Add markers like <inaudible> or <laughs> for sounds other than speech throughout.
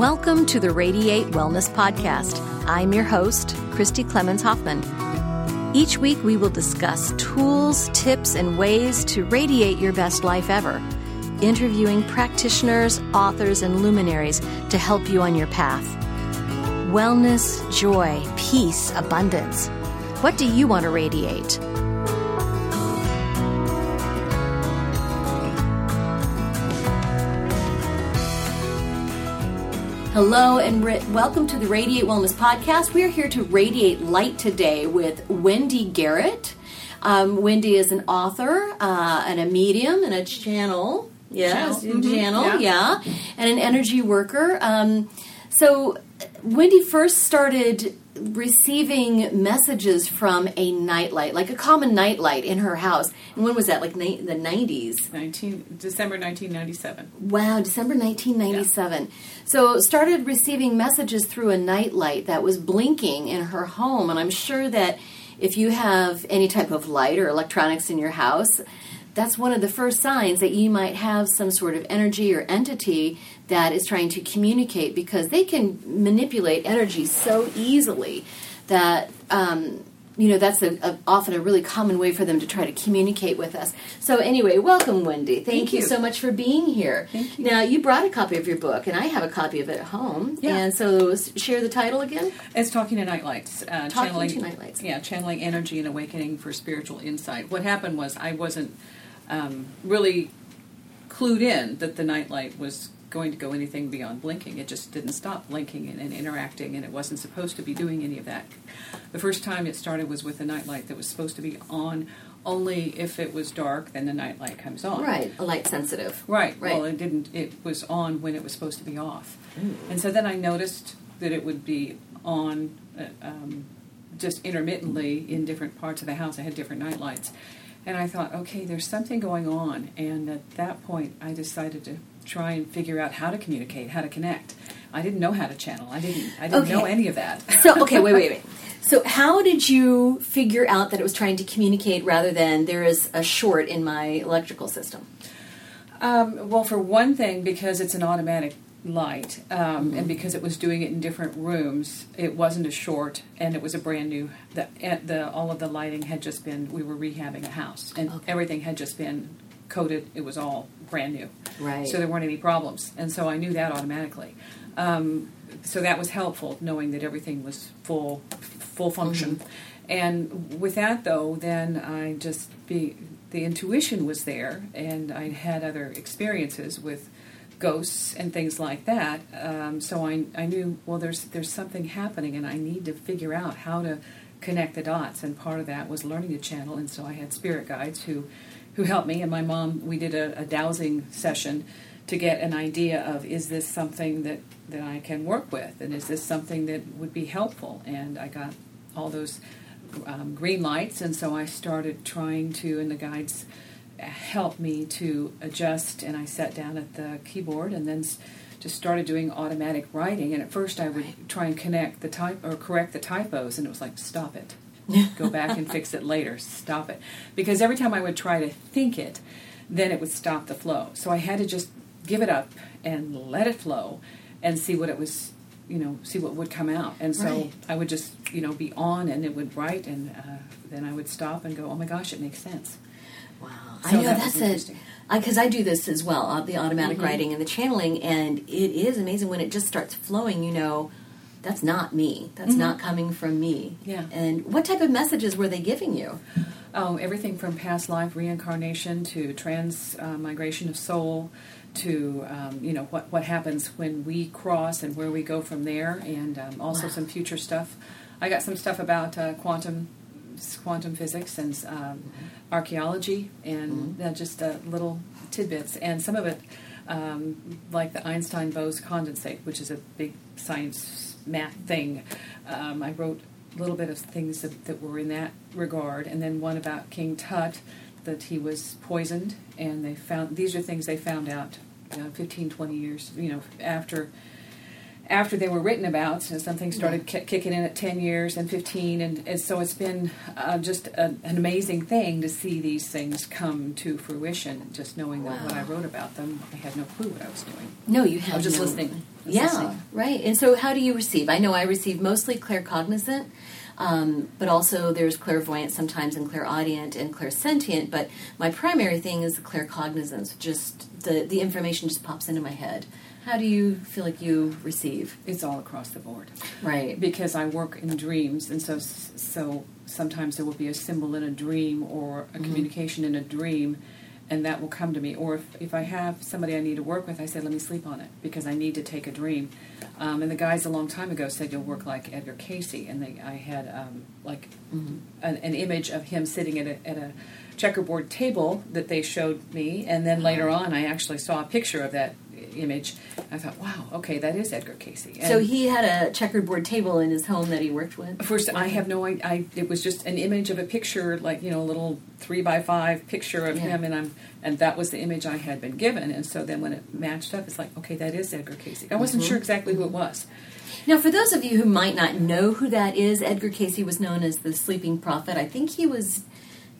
Welcome to the Radiate Wellness Podcast. I'm your host, Christy Clemens Hoffman. Each week, we will discuss tools, tips, and ways to radiate your best life ever, interviewing practitioners, authors, and luminaries to help you on your path. Wellness, joy, peace, abundance. What do you want to radiate? Hello and re- welcome to the Radiate Wellness Podcast. We are here to radiate light today with Wendy Garrett. Um, Wendy is an author uh, and a medium and a channel. Yes, Channel. channel, Mhm. channel Yeah. yeah. and an energy worker. Um, so, Wendy first started receiving messages from a nightlight, like a common nightlight in her house. And when was that? Like ni- the 90s? 19 December 1997. Wow, December 1997. So started receiving messages through a nightlight that was blinking in her home and I'm sure that if you have any type of light or electronics in your house, that's one of the first signs that you might have some sort of energy or entity that is trying to communicate because they can manipulate energy so easily that um, you know that's a, a, often a really common way for them to try to communicate with us. So anyway, welcome, Wendy. Thank, Thank you. you. so much for being here. Thank you. Now you brought a copy of your book, and I have a copy of it at home. Yeah. And so share the title again. It's talking to nightlights. Uh, Talking channeling, to nightlights. Yeah, channeling energy and awakening for spiritual insight. What happened was I wasn't um, really clued in that the nightlight was going to go anything beyond blinking. It just didn't stop blinking and, and interacting, and it wasn't supposed to be doing any of that. The first time it started was with a nightlight that was supposed to be on only if it was dark, then the nightlight comes on. Right, a light sensitive. Right. Right. Well, it didn't. It was on when it was supposed to be off, and so then I noticed that it would be on uh, um, just intermittently in different parts of the house. I had different night lights, and I thought, okay, there's something going on. And at that point, I decided to try and figure out how to communicate, how to connect. I didn't know how to channel. I didn't. I didn't Okay. know any of that. So <laughs> okay, wait, wait, wait. So how did you figure out that it was trying to communicate rather than there is a short in my electrical system? Um, well, for one thing, because it's an automatic light, um, and because it was doing it in different rooms, it wasn't a short, and it was a brand new. The, eh, the all of the lighting had just been. We were rehabbing a house, and Okay. everything had just been coated. It was all brand new, Right. so there weren't any problems, and so I knew that automatically. Um, so that was helpful, knowing that everything was full, full function. And with that, though, then I just be the intuition was there, and I had other experiences with ghosts and things like that. Um, so I, I knew well, there's there's something happening, and I need to figure out how to connect the dots. And part of that was learning to channel, and so I had spirit guides who who helped me, and my mom. We did a, a dowsing session to get an idea of is this something that that I can work with, and is this something that would be helpful? And I got all those um, green lights, and so I started trying to, and the guides helped me to adjust. And I sat down at the keyboard, and then just started doing automatic writing. And at first, I would try and connect the type or correct the typos, and it was like, stop it, go back and fix it later, stop it, because every time I would try to think it, then it would stop the flow. So I had to just give it up and let it flow, and see what it was you know, see what would come out. And so Right. I would just, you know, be on and it would write and uh, then I would stop and go, oh my gosh, it makes sense. Wow, So I know that that's interesting. Because I do this as well, uh, the automatic Mm-hmm. writing and the channeling, and it is amazing when it just starts flowing. You know, that's not me. That's not coming from me. Mm-hmm. Yeah. And what type of messages were they giving you? Oh, everything from past life reincarnation to transmigration of soul to um, you know what what happens when we cross and where we go from there, and um, also some future stuff. I got some stuff about uh, quantum quantum physics and um, archaeology, and uh, just uh, little tidbits, and some of it. Um, like the Einstein Bose condensate, which is a big science math thing. Um, I wrote a little bit of things that, that were in that regard, and then one about King Tut, that he was poisoned, and they found these are things they found out uh, 15, 20 years, you know, after after they were written about. And some things started ki- kicking in at 10 years and 15, and, and so it's been uh, just a, an amazing thing to see these things come to fruition. Just knowing that when I wrote about them, I had no clue what I was doing. No, you had I was just no- listening. Was Yeah, listening. right. And so, how do you receive? I know I receive mostly claircognizant, um, but also there's clairvoyant sometimes and clairaudient and clairsentient. But my primary thing is the claircognizance. Just the the information just pops into my head. How do you feel like you receive? It's all across the board. Right. because I work in dreams, and so so sometimes there will be a symbol in a dream or a communication in a dream, and that will come to me. Or if, if I have somebody I need to work with, I say, let me sleep on it because I need to take a dream. Um, and the guys a long time ago said you'll work like Edgar Cayce, and they, I had um, like an, an image of him sitting at a, at a checkerboard table that they showed me, and then later on I actually saw a picture of that image. I thought, wow, okay, that is Edgar Cayce. So he had a checkerboard table in his home that he worked with. First, I have no idea. I, it was just an image of a picture, like you know, a little three by five picture of Yeah. him, and I'm, and that was the image I had been given. And so then when it matched up, it's like, okay, that is Edgar Cayce. I wasn't sure mm-hmm. exactly who it mm-hmm. was. Now, for those of you who might not know who that is, Edgar Cayce was known as the Sleeping Prophet. I think he was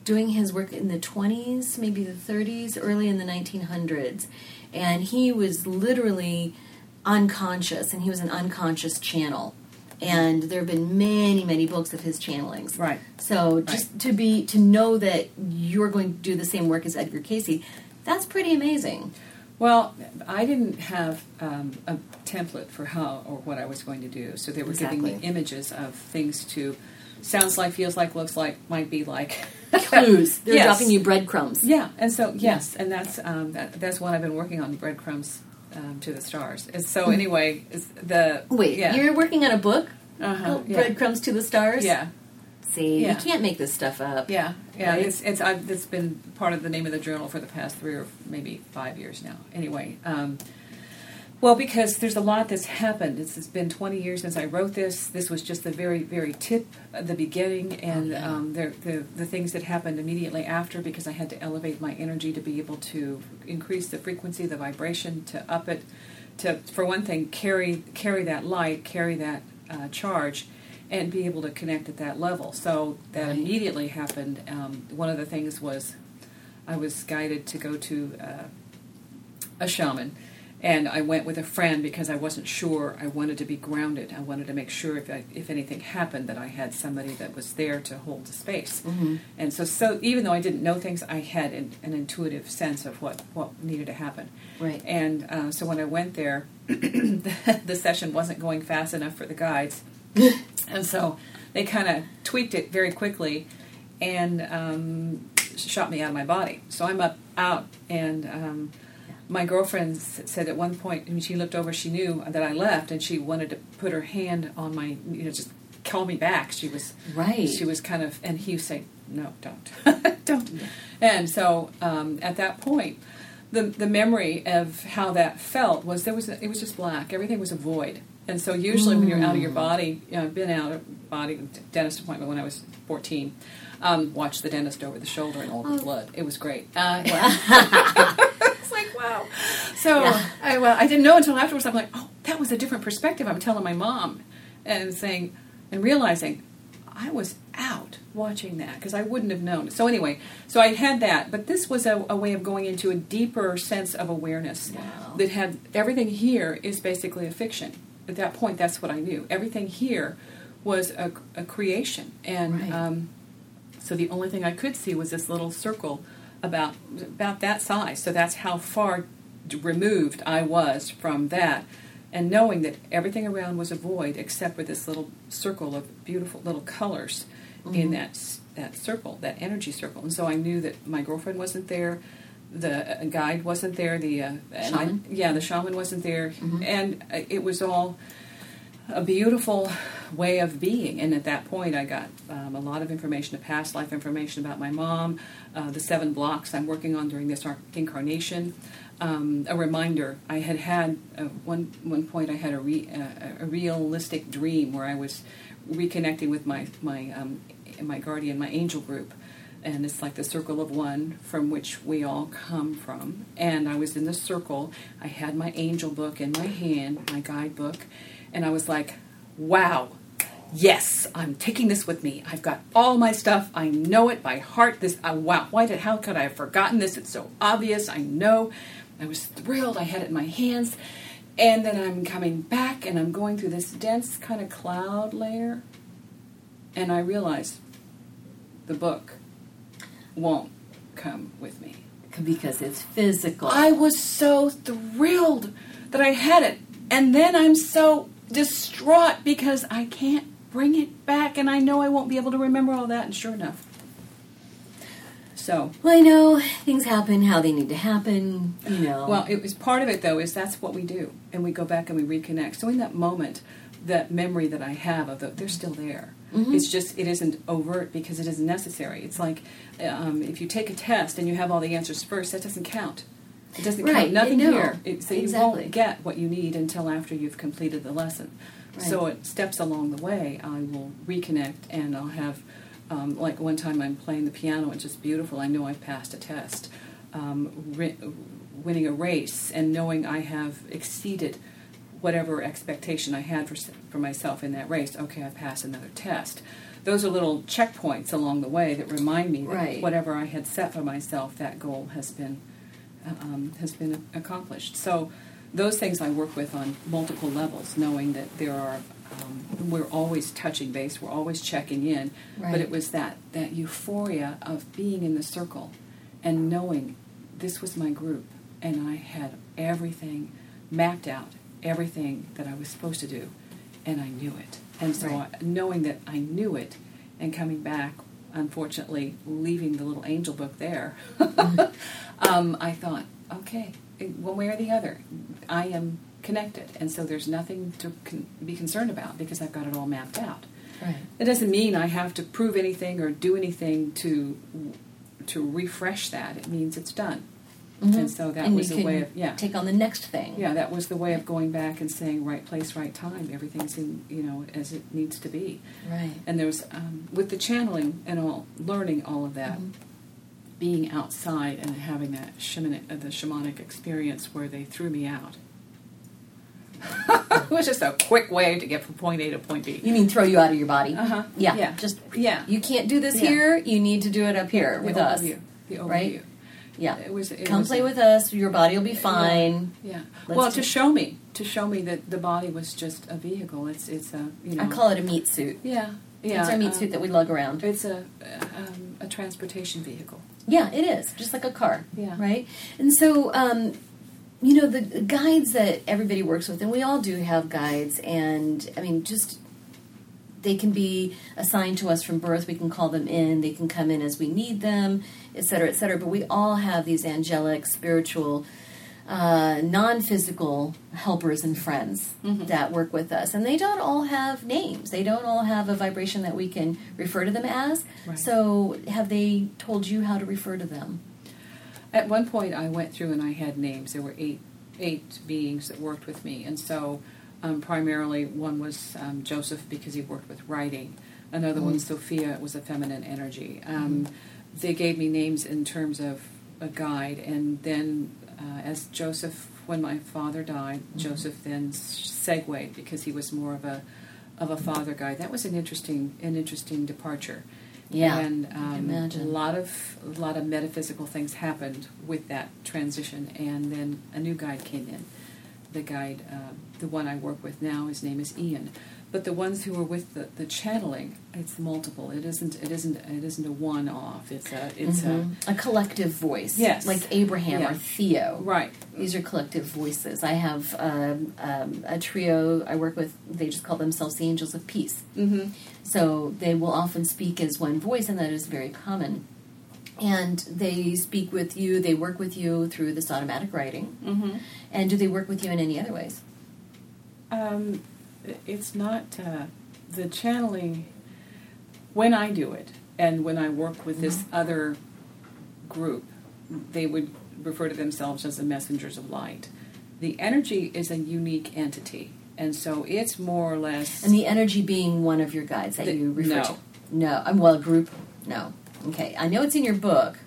doing his work in the 20s, maybe the 30s, early in the 1900s. And he was literally unconscious, and he was an unconscious channel. And there have been many, many books of his channelings. Right. So just to be to know that you're going to do the same work as Edgar Cayce, that's pretty amazing. Well, I didn't have um, a template for how or what I was going to do, so they were giving me images of things to sounds like, feels like, looks like, might be like. Clues. <laughs> They're Yes. dropping you breadcrumbs. Yeah, and so yes, and that's um, that, that's what I've been working on, breadcrumbs um, to the stars. And so anyway, is the Wait, yeah. you're working on a book? Uh-huh, called yeah. Breadcrumbs to the Stars? yeah, See, Yeah. you can't make this stuff up. yeah, yeah. Right? It's it's I've, it's been part of the name of the journal for the past three or maybe five years now. Anyway, um, well, because there's a lot that's happened. It's, it's been 20 years since I wrote this. This was just the very very tip, the beginning, and um, the, the the things that happened immediately after because I had to elevate my energy to be able to increase the frequency, the vibration, to up it, to for one thing carry carry that light, carry that uh, charge, and be able to connect at that level. So that Right. immediately happened. Um, one of the things was I was guided to go to uh, a shaman. And I went with a friend because I wasn't sure. I wanted to be grounded. I wanted to make sure if I, if anything happened that I had somebody that was there to hold the space. And so, so even though I didn't know things, I had an, an intuitive sense of what, what needed to happen. Right. And uh, so when I went there, the, <clears throat> the session wasn't going fast enough for the guides, <laughs> and so they kind of tweaked it very quickly, and um, shot me out of my body. So I'm up out, and um, my girlfriend said at one point, when she looked over, she knew that I left, and she wanted to put her hand on my, you know, just call me back. She was Right. She was kind of, and he was saying, "No, don't, <laughs> don't." And so um, at that point, the the memory of how that felt was there was it was just black. Everything was a void. And so usually when you're out of your body, you know, I've been out of body dentist appointment when I was 14. Um, watched the dentist over the shoulder and all the blood. It was great. Uh, <laughs> <laughs> <laughs> it's like wow. So Yeah. I well I didn't know until afterwards. I'm like, oh, that was a different perspective. I'm telling my mom and saying and realizing I was out watching that because I wouldn't have known. So anyway, so I had that, but this was a, a way of going into a deeper sense of awareness Wow. that had everything here is basically a fiction. at that point, that's what I knew. Everything here was a, a creation, and Right. um, so the only thing I could see was this little circle about about that size. So that's how far removed I was from that, and knowing that everything around was a void except for this little circle of beautiful little colors in that that circle, that energy circle. And so I knew that my girlfriend wasn't there. The uh, guide wasn't there. The uh, and I- Shaman? yeah, the shaman wasn't there, and uh, it was all a beautiful way of being. And at that point, I got um, a lot of information, a past life information about my mom, uh, the seven blocks I'm working on during this incarnation. Um, a reminder. I had had uh, one one point. I had a, re, uh, a realistic dream where I was reconnecting with my my um, my guardian, my angel group, and it's like the circle of one from which we all come from. And I was in the circle. I had my angel book in my hand, my guidebook, and I was like, wow. Yes, I'm taking this with me. I've got all my stuff. I know it by heart. This, uh, wow, why did, how could I have forgotten this? It's so obvious. I know. I was thrilled. I had it in my hands. And then I'm coming back and I'm going through this dense kind of cloud layer. And I realize the book won't come with me. because it's physical. I was so thrilled that I had it. And then I'm so distraught because I can't bring it back and I know I won't be able to remember all that. And sure enough. So, well, I know things happen how they need to happen. You know. well, it was part of it though, is that's what we do. And we go back and we reconnect. So in that moment, that memory that I have of the, they're still there. It's just, it isn't overt because it isn't necessary. It's like um, if you take a test and you have all the answers first, that doesn't count. It doesn't Right, count. Nothing no, here. It, so you exactly. won't get what you need until after you've completed the lesson. So it steps along the way, I will reconnect and I'll have, um, like one time I'm playing the piano, it's just beautiful. I know I've passed a test. Um, ri- winning a race and knowing I have exceeded whatever expectation I had for, for myself in that race. Okay, I've passed another test. Those are little checkpoints along the way that remind me that Right. whatever I had set for myself, that goal has been um, has been accomplished. So those things I work with on multiple levels, knowing that there are um, we're always touching base, we're always checking in. Right. But it was that that euphoria of being in the circle and knowing this was my group and I had everything mapped out, everything that I was supposed to do, and I knew it. And so Right. I, knowing that I knew it and coming back, unfortunately leaving the little angel book there, <laughs> um, I thought, okay, one way or the other, I am connected, and so there's nothing to con- be concerned about because I've got it all mapped out. right. It doesn't mean I have to prove anything or do anything to to refresh that. It means it's done, and so that and was can way of yeah. take on the next thing. Yeah, that was the way of going back and saying right place, right time. Everything's in you know as it needs to be. Right. And there was um, with the channeling and all, learning all of that, being outside and having that shamanic, uh, the shamanic experience where they threw me out. <laughs> it was just a quick way to get from point A to point B. You mean throw you out of your body? Uh-huh. Yeah. Yeah. Just Yeah. You can't do this Yeah. here. You need to do it up here The with us. The overview. Right? Yeah. It was. It Come was play with us. Your body will be fine. Yeah. Let's well, to show me, to show me that the body was just a vehicle. It's it's a you know. I call it a meat suit. Yeah. Yeah. it's our meat um, suit that we lug around. It's a um, a transportation vehicle. Yeah, it is just like a car. Yeah. Right. And so, um, you know, the guides that everybody works with, and we all do have guides, and I mean, just they can be assigned to us from birth. We can call them in. They can come in as we need them, et cetera, et cetera. But we all have these angelic, spiritual, uh, non-physical helpers and friends that work with us, and they don't all have names. They don't all have a vibration that we can refer to them as. Right. So, have they told you how to refer to them? At one point, I went through and I had names. There were eight eight beings that worked with me, and so um, primarily one was um, Joseph because he worked with writing. Another one, Sophia, was a feminine energy. Um, They gave me names in terms of a guide, and then uh, as Joseph, when my father died, Joseph then segued because he was more of a of a father guide. That was an interesting an interesting departure. Yeah, and um, a lot of a lot of metaphysical things happened with that transition, and then a new guide came in, the guide, uh, the one I work with now, his name is Ian. But the ones who are with the, the channeling, it's multiple. It isn't. It isn't. It isn't a one off. It's a. It's a a collective voice. Yes. Like Abraham or Theo. Right. These are collective voices. I have um, um, a trio I work with. They just call themselves the Angels of Peace. Mm-hmm. So they will often speak as one voice, and that is very common. And they speak with you. They work with you through this automatic writing. Mm-hmm. And do they work with you in any other ways? Um, it's not uh, the channeling. When I do it, and when I work with this other group, they would refer to themselves as the messengers of light. The energy is a unique entity, and so it's more or less. And the energy being one of your guides that The- you refer no. to. No. Um, well, group. No. Okay. I know it's in your book.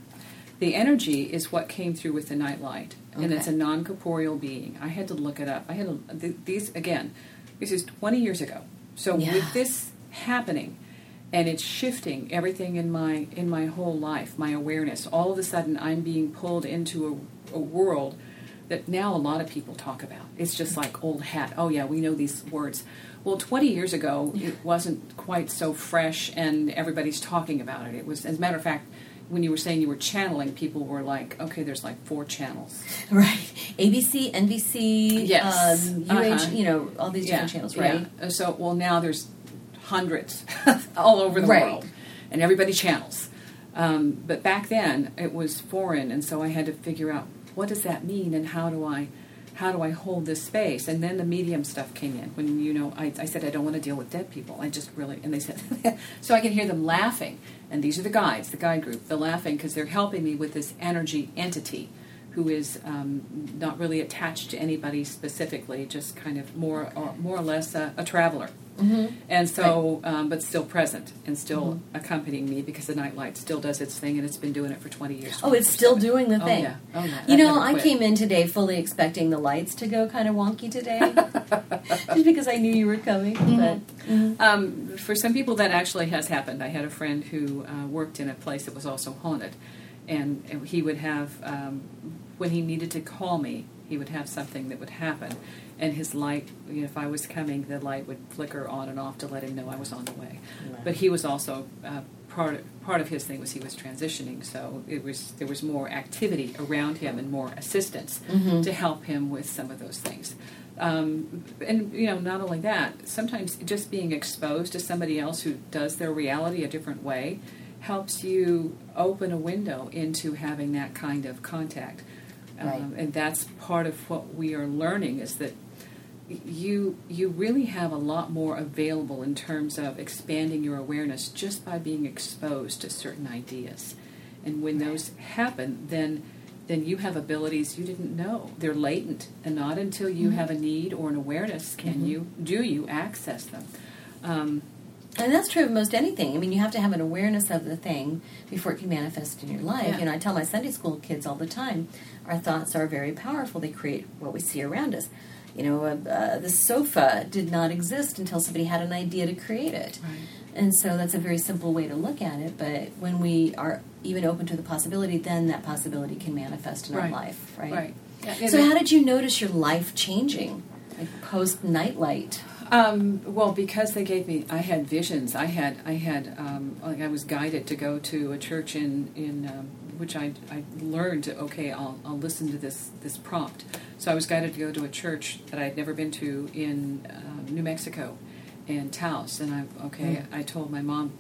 The energy is what came through with the nightlight, and it's a non corporeal being. I had to look it up. I had to, th- these again. This is twenty years ago. So Yeah. with this happening, and it's shifting everything in my in my whole life, my awareness. All of a sudden, I'm being pulled into a, a world that now a lot of people talk about. It's just like old hat. Oh yeah, we know these words. Well, 20 years ago, it wasn't quite so fresh, and everybody's talking about it. It was, as a matter of fact, when you were saying you were channeling, people were like, "Okay, there's like four channels." <laughs> Right. ABC, NBC, Yes. um, UH, Uh-huh. you know, all these different channels, right? Yeah. So, well, now there's hundreds <laughs> all over the Right. world, and everybody channels. Um, but back then, it was foreign, and so I had to figure out what does that mean, and how do I, how do I hold this space? And then the medium stuff came in. When you know, I, I said I don't want to deal with dead people. I just really, and they said, <laughs> so I can hear them laughing. And these are the guides, the guide group. They're laughing because they're helping me with this energy entity who is um, not really attached to anybody specifically, just kind of more or more or less a, a traveler. Mm-hmm. And so, um, but still present and still accompanying me because the nightlight still does its thing and it's been doing it for 20 years. Oh, it's still 24/7. doing the Oh, thing. yeah. Oh, yeah. You know, I came in today fully expecting the lights to go kind of wonky today, <laughs> just because I knew you were coming. Mm-hmm. But Um, for some people, that actually has happened. I had a friend who uh, worked in a place that was also haunted, and he would have, um, when he needed to call me, he would have something that would happen, and his light, you know, if I was coming, the light would flicker on and off to let him know I was on the way. But he was also uh, part of, part of his thing was he was transitioning, so it was there was more activity around him and more assistance to help him with some of those things. Um, and you know, not only that, sometimes just being exposed to somebody else who does their reality a different way helps you open a window into having that kind of contact. Right. Um, and that's part of what we are learning is that you you really have a lot more available in terms of expanding your awareness just by being exposed to certain ideas. And when those happen, then then you have abilities you didn't know. They're latent, and not until you have a need or an awareness can you do you access them. Um, and that's true of most anything. I mean, you have to have an awareness of the thing before it can manifest in your life. Yeah. You know, I tell my Sunday school kids all the time, our thoughts are very powerful. They create what we see around us. You know, uh, uh, the sofa did not exist until somebody had an idea to create it. Right. And so that's a very simple way to look at it. But when we are even open to the possibility, then that possibility can manifest in our life, right? Right. So, how did you notice your life changing, like post nightlight? Um, well, because they gave me, I had visions. I had, I had, um, like I was guided to go to a church in in um, which I, I learned. Okay, I'll, I'll listen to this this prompt. So I was guided to go to a church that I had never been to in um, New Mexico, in Taos. And I okay, I told my mom,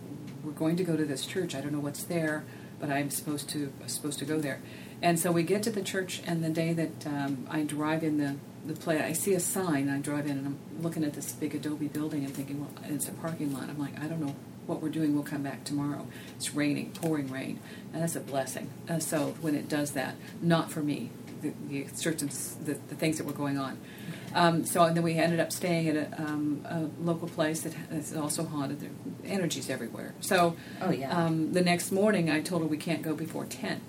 we're going to go to this church. I don't know what's there, but I'm supposed to supposed to go there. And so we get to the church, and the day that um, I drive in the the place, I see a sign. I drive in, and I'm looking at this big adobe building, and thinking, well, it's a parking lot. I'm like, I don't know what we're doing. We'll come back tomorrow. It's raining, pouring rain, and that's a blessing. Uh, so when it does that, not for me, the, the certain the, the things that were going on. Um, so then we ended up staying at a, um, a local place that is also haunted. There energies everywhere. So Oh, yeah. um, the next morning, I told her we can't go before ten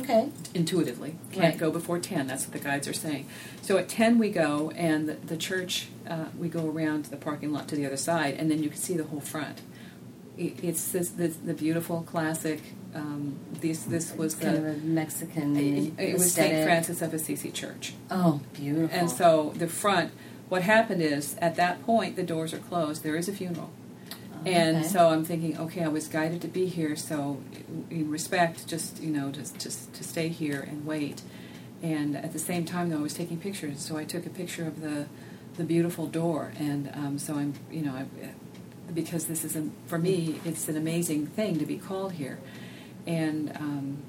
Okay. intuitively. Can't Right. go before 10. That's what the guides are saying. So at 10 we go, and the, the church, uh, we go around the parking lot to the other side, and then you can see the whole front. It, it's this, this, the beautiful classic. Um, this this was kind the of a Mexican. it, it was St. Francis of Assisi Church. Oh, beautiful. And so the front, what happened is at that point the doors are closed. There is a funeral. And okay. so I'm thinking, okay, I was guided to be here, so in respect, just you know, just just to stay here and wait. And at the same time, though, I was taking pictures, so I took a picture of the the beautiful door, and um, so I'm, you know, I, because this is a, for me, it's an amazing thing to be called here, and um,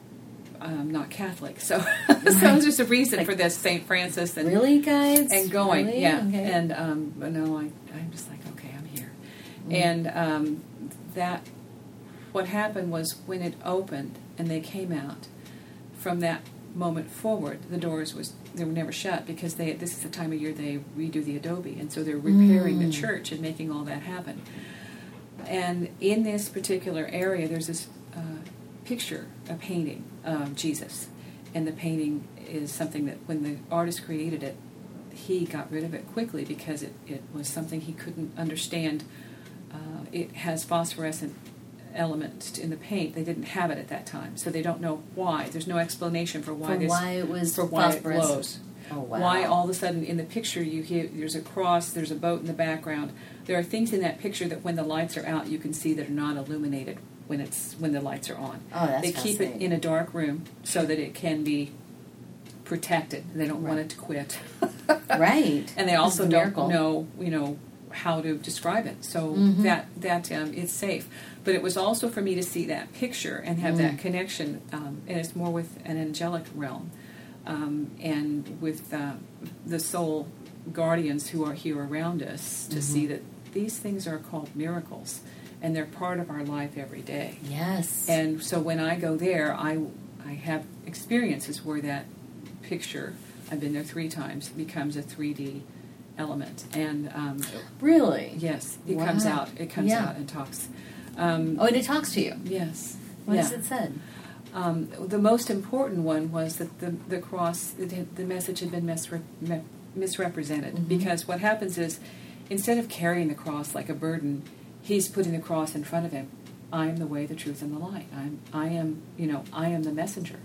I'm not Catholic, so <laughs> so there's a reason for this Saint Francis and really, guys? and going, Really? yeah. Okay. And um, but no, I I'm just like, okay, I'm here. Mm. And um, that what happened was when it opened and they came out from that moment forward, the doors was they were never shut because they this is the time of year they redo the adobe, and so they're repairing Mm. the church and making all that happen. And in this particular area, there's this uh, picture, a painting of Jesus, and the painting is something that when the artist created it, he got rid of it quickly because it, it was something he couldn't understand. Uh, it has phosphorescent elements in the paint. They didn't have it at that time, so they don't know why. There's no explanation for why For this why it was for why it phosphorescent. glows. Oh, wow. Why all of a sudden in the picture you hear there's a cross, there's a boat in the background. There are things in that picture that when the lights are out you can see that are not illuminated when it's when the lights are on. Oh, that's they keep it in a dark room so that it can be protected. They don't want it to quit. <laughs> right. and they also don't know, you know, how to describe it. So Mm-hmm. that that um, it's safe. But it was also for me to see that picture and have Mm. that connection, um, and it's more with an angelic realm, um, and with uh, the soul guardians who are here around us to Mm-hmm. see that these things are called miracles, and they're part of our life every day. Yes. And so when I go there, I, I have experiences where that picture, I've been there three times, becomes a 3D element. And um, really? yes, it comes out. It comes Yeah. out and talks. Um, Oh, and it talks to you. yes. What yeah. does it say? Um, the most important one was that the, the cross, had, the message had been misre- me- misrepresented. Mhm. Because what happens is, instead of carrying the cross like a burden, he's putting the cross in front of him. I am the way, the truth, and the light. I'm, I am, you know, I am the messenger.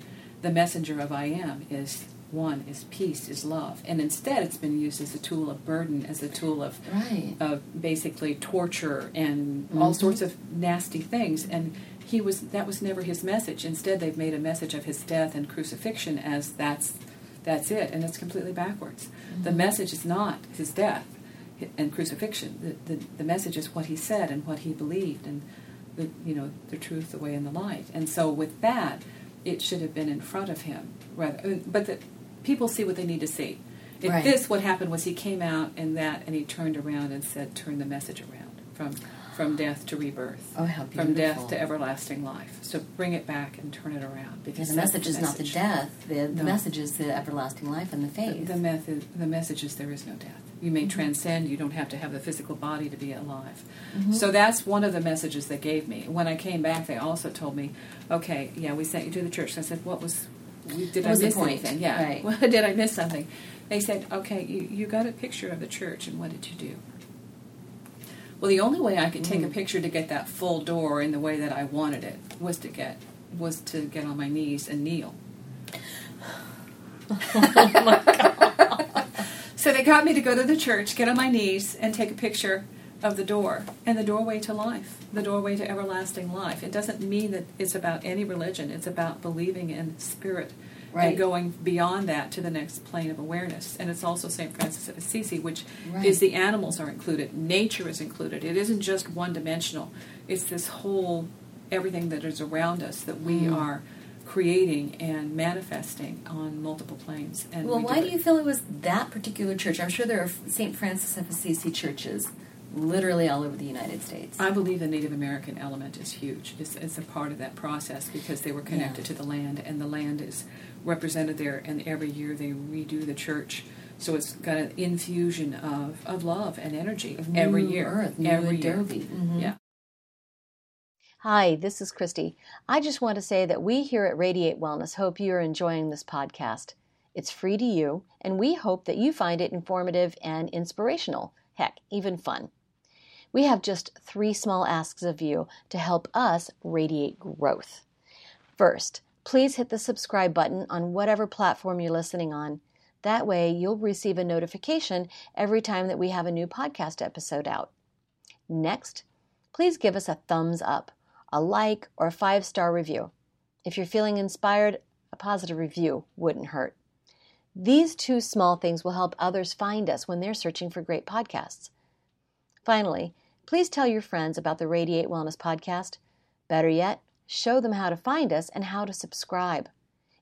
The messenger of I am is one, is peace, is love. And instead, it's been used as a tool of burden, as a tool of Right. of basically torture and all Mhm. sorts of nasty things and he was that was never his message instead they've made a message of his death and crucifixion as that's that's it and it's completely backwards the message is not his death and crucifixion the, the, the message is what he said and what he believed and the you know the truth the way and the light and so with that it should have been in front of him rather but the, people see what they need to see. If Right. this what happened was he came out and that and he turned around and said turn the message around from from death to rebirth Oh, how from death to everlasting life. So bring it back and turn it around Because because the message is not the death. The, the No. message is the everlasting life and the the, faith. the method the message is there is no death. You may mm-hmm. transcend you don't have to have the physical body to be alive. Mm-hmm. So that's one of the messages they gave me. When i came back they also told me okay yeah we sent you to the church. So i said what was did I miss anything? Yeah. Right. Well, <laughs> did I miss something? They said, okay, you, you got a picture of the church, and what did you do? Well, the only way I could take a picture to get that full door in the way that I wanted it was to get was to get on my knees and kneel. <laughs> oh <laughs> So they got me to go to the church, get on my knees, and take a picture of the door and the doorway to life, the doorway to everlasting life. It doesn't mean that it's about any religion. It's about believing in spirit Right. and going beyond that to the next plane of awareness. And it's also St. Francis of Assisi, which Right. is the animals are included, nature is included. It isn't just one dimensional. It's this whole everything that is around us that we Mm. are creating and manifesting on multiple planes. And well, we why do it. you feel it was that particular church? I'm sure there are St. Francis of Assisi churches literally all over the United States. I believe the Native American element is huge. It's, it's a part of that process because they were connected Yeah. to the land, and the land is represented there. And every year they redo the church, so it's got an infusion of, of love and energy Of every year. earth, new every year. adobe. Mhm. Yeah. Hi, this is Christy. I just want to say that we here at Radiate Wellness hope you are enjoying this podcast. It's free to you, and we hope that you find it informative and inspirational. Heck, even fun. We have just three small asks of you to help us radiate growth. First, please hit the subscribe button on whatever platform you're listening on. That way, you'll receive a notification every time that we have a new podcast episode out. Next, please give us a thumbs up, a like, or a five star review. If you're feeling inspired, a positive review wouldn't hurt. These two small things will help others find us when they're searching for great podcasts. Finally, please tell your friends about the Radiate Wellness Podcast. Better yet, show them how to find us and how to subscribe.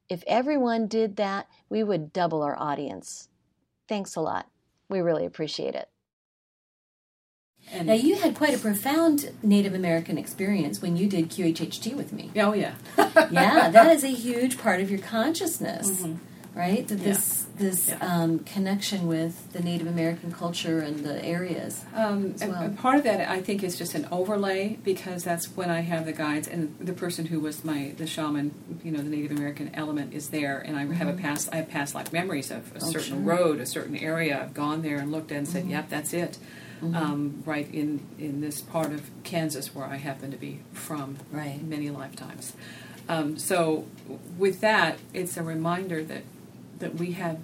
If everyone did that, we would double our audience. Thanks a lot. We really appreciate it. now, you had quite a profound Native American experience when you did QHHT with me. Oh yeah. <laughs> yeah, that is a huge part of your consciousness, Mm-hmm. right? That this this um, connection with the Native American culture and the areas. Um, well. and part of that, I think, is just an overlay because that's when I have the guides and the person who was my the shaman, you know, the Native American element is there, and I have a past I have past life memories of a certain Mm-hmm. Oh, sure. road, a certain area. I've gone there and looked at and said, Mm-hmm. "Yep, that's it." Um, right in in this part of Kansas where I happen to be from, Right. many lifetimes. Um, so with that, it's a reminder that that we have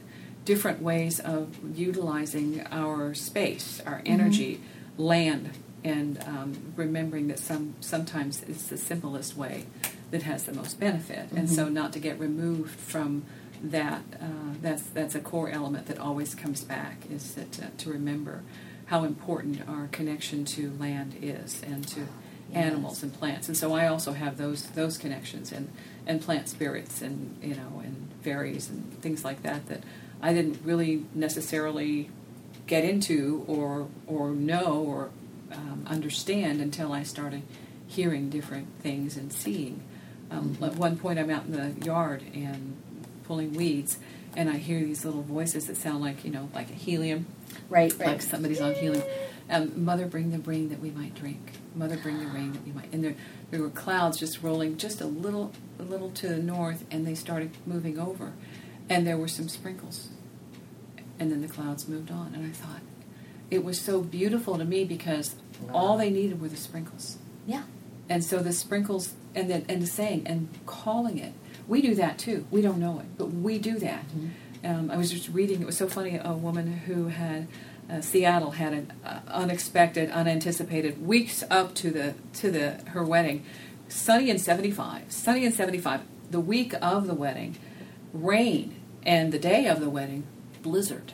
different ways of utilizing our space, our energy, land, and um, remembering that some sometimes it's the simplest way that has the most benefit, and so not to get removed from that. Uh, that's that's a core element that always comes back is that uh, to remember how important our connection to land is and to animals and plants. And so I also have those those connections and and plant spirits and you know and fairies and things like that that I didn't really necessarily get into or or know or um, understand until I started hearing different things and seeing. Um, At one point, I'm out in the yard and pulling weeds, and I hear these little voices that sound like you know like a helium Right, like somebody's on healing. Um, Mother, bring the rain that we might drink. Mother, bring the rain that we might. And there, there were clouds just rolling just a little, a little to the north, and they started moving over, and there were some sprinkles, and then the clouds moved on. And I thought, it was so beautiful to me because all they needed were the sprinkles. Yeah. And so the sprinkles and the and the saying and calling it, we do that too. We don't know it, but we do that. Um, I was just reading. It was so funny. A woman who had uh, Seattle had an uh, unexpected, unanticipated weeks up to the to the her wedding, sunny and seventy five, sunny and seventy five. The week of the wedding, rain, and the day of the wedding, blizzard.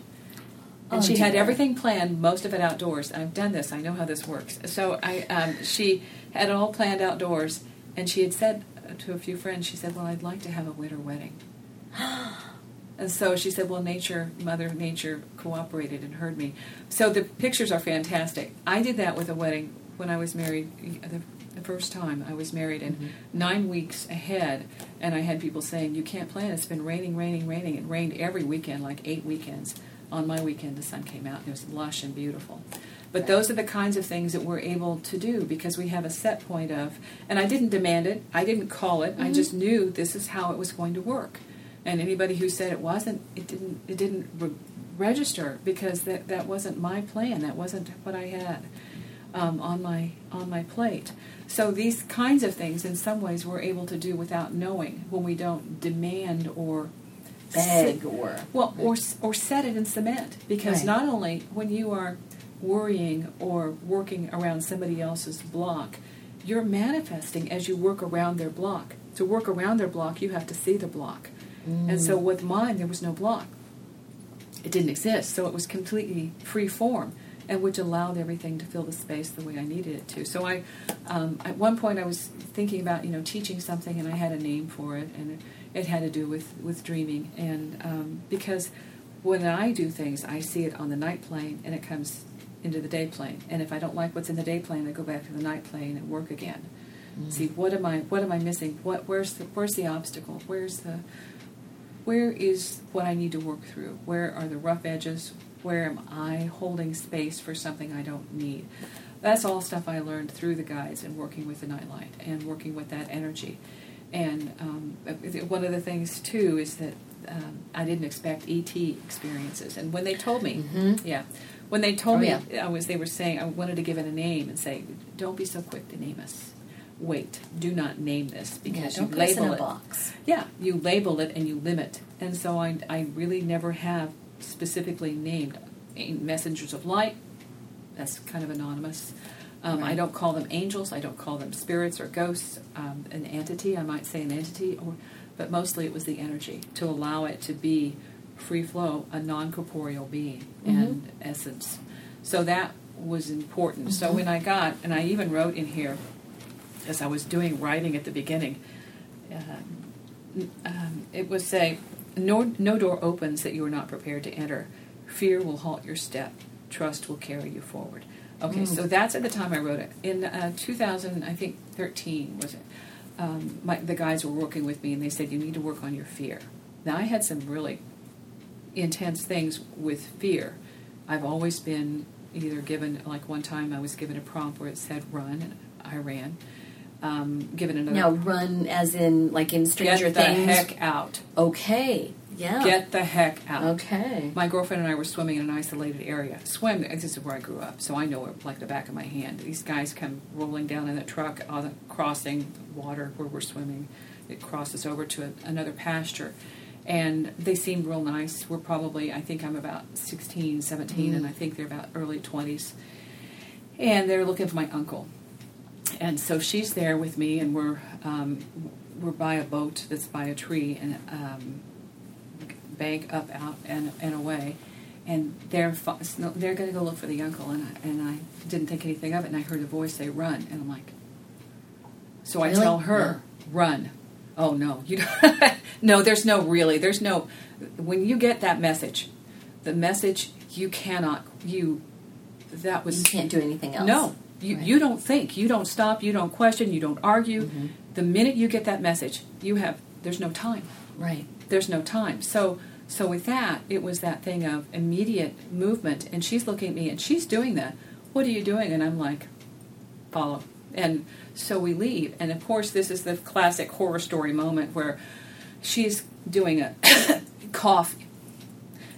And Oh, she had everything planned, most of it outdoors. I've done this; I know how this works. So I, um, she had it all planned outdoors, and she had said to a few friends, she said, "Well, I'd like to have a winter wedding." <gasps> <gasps> and so she said, "Well, nature, Mother Nature, cooperated and heard me." So the pictures are fantastic. I did that with a wedding when I was married. The, the first time I was married, and mm-hmm. nine weeks ahead, and I had people saying, "You can't plan. It's been raining, raining, raining. It rained every weekend, like eight weekends." On my weekend, the sun came out and it was lush and beautiful. But those are the kinds of things that we're able to do because we have a set point of, and I didn't demand it, I didn't call it, I mm-hmm. just knew this is how it was going to work. And anybody who said it wasn't, it didn't, it didn't re- register because that, that wasn't my plan, that wasn't what I had um, on my on my plate. So these kinds of things, in some ways, we're able to do without knowing when we don't demand or Beg or well, or or set it in cement because Right. not only when you are worrying or working around somebody else's block, you're manifesting as you work around their block. To work around their block, you have to see the block. And so with mine, there was no block. It didn't exist, so it was completely free form, and which allowed everything to fill the space the way I needed it to. So I, um, at one point, I was thinking about you know teaching something, and I had a name for it, and it, it had to do with with dreaming, and um, because when I do things, I see it on the night plane, and it comes into the day plane, and if I don't like what's in the day plane, I go back to the night plane and work again. See what am I what am I missing? What where's the where's the obstacle? Where's the where is what I need to work through? Where are the rough edges? Where am I holding space for something I don't need? That's all stuff I learned through the guides and working with the nightlight and working with that energy. And um, one of the things too is that um, I didn't expect ET experiences. And when they told me, yeah, when they told Oh, me yeah. I was, they were saying I wanted to give it a name and say, "Don't be so quick to name us. Wait, do not name this Yeah, because don't you put us in label a it. box. Yeah, you label it and you limit. And so I, I really never have specifically named messengers of light. That's kind of anonymous. Um, I don't call them angels. I don't call them spirits or ghosts. Um, an entity, I might say an entity, or, but mostly it was the energy to allow it to be free flow, a non corporeal being and essence. So that was important. So when I got, and I even wrote in here, as I was doing writing at the beginning, um, it would say, no, no door opens that you are not prepared to enter. Fear will halt your step. Trust will carry you forward. Okay, so that's at the time I wrote it. In uh, 2000, I think 13 was it? Um, my, the guys were working with me, and they said you need to work on your fear. Now I had some really intense things with fear. I've always been either given, like one time I was given a prompt where it said run, and I ran. Um, given another Now, run as in like in Stranger get the Things. heck out. Okay. Yeah. Get the heck out. Okay. My girlfriend and I were swimming in an isolated area. Swim, this is where I grew up, so I know it like the back of my hand. These guys come rolling down in a truck on the crossing water where we're swimming. It crosses over to a, another pasture. And they seemed real nice. We're probably, I think I'm about 16, 17, and I think they're about early 20s. And they're looking for my uncle. And so she's there with me, and we're um, we're by a boat that's by a tree, and um, bank up, out, and, and away. And they're they're going to go look for the uncle, and I, and I didn't think anything of it. And I heard a voice say, "Run!" And I'm like, so I tell her, "Run!" Oh no, you don't. <laughs> no, there's no really. There's no. When you get that message, the message you cannot you. That was You can't do anything else. no, you, Right. you don't think, you don't stop, you don't question, you don't argue. Mm-hmm. The minute you get that message, you have there's no time. Right. There's no time. So so with that, it was that thing of immediate movement, and she's looking at me and she's doing that. What are you doing? And I'm like, follow. And so we leave, and of course, this is the classic horror story moment where she's doing a <coughs> cough,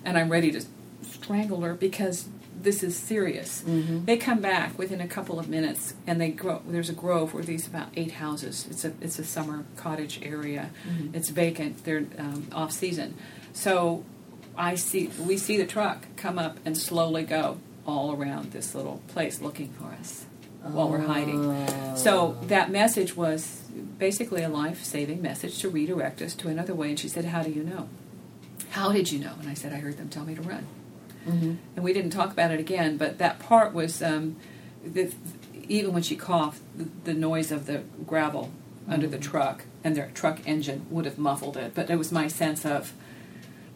and I'm ready to strangle her because this is serious. They come back within a couple of minutes, and they grow. There's a grove where these about eight houses. It's a it's a summer cottage area. It's vacant. They're um, off season, so I see we see the truck come up and slowly go all around this little place looking for us while we're hiding. So that message was basically a life saving message to redirect us to another way. And she said, "How do you know?" How did you know? And I said, I heard them tell me to run. And we didn't talk about it again, but that part was um, the, even when she coughed, the, the noise of the gravel under the truck and their truck engine would have muffled it. But it was my sense of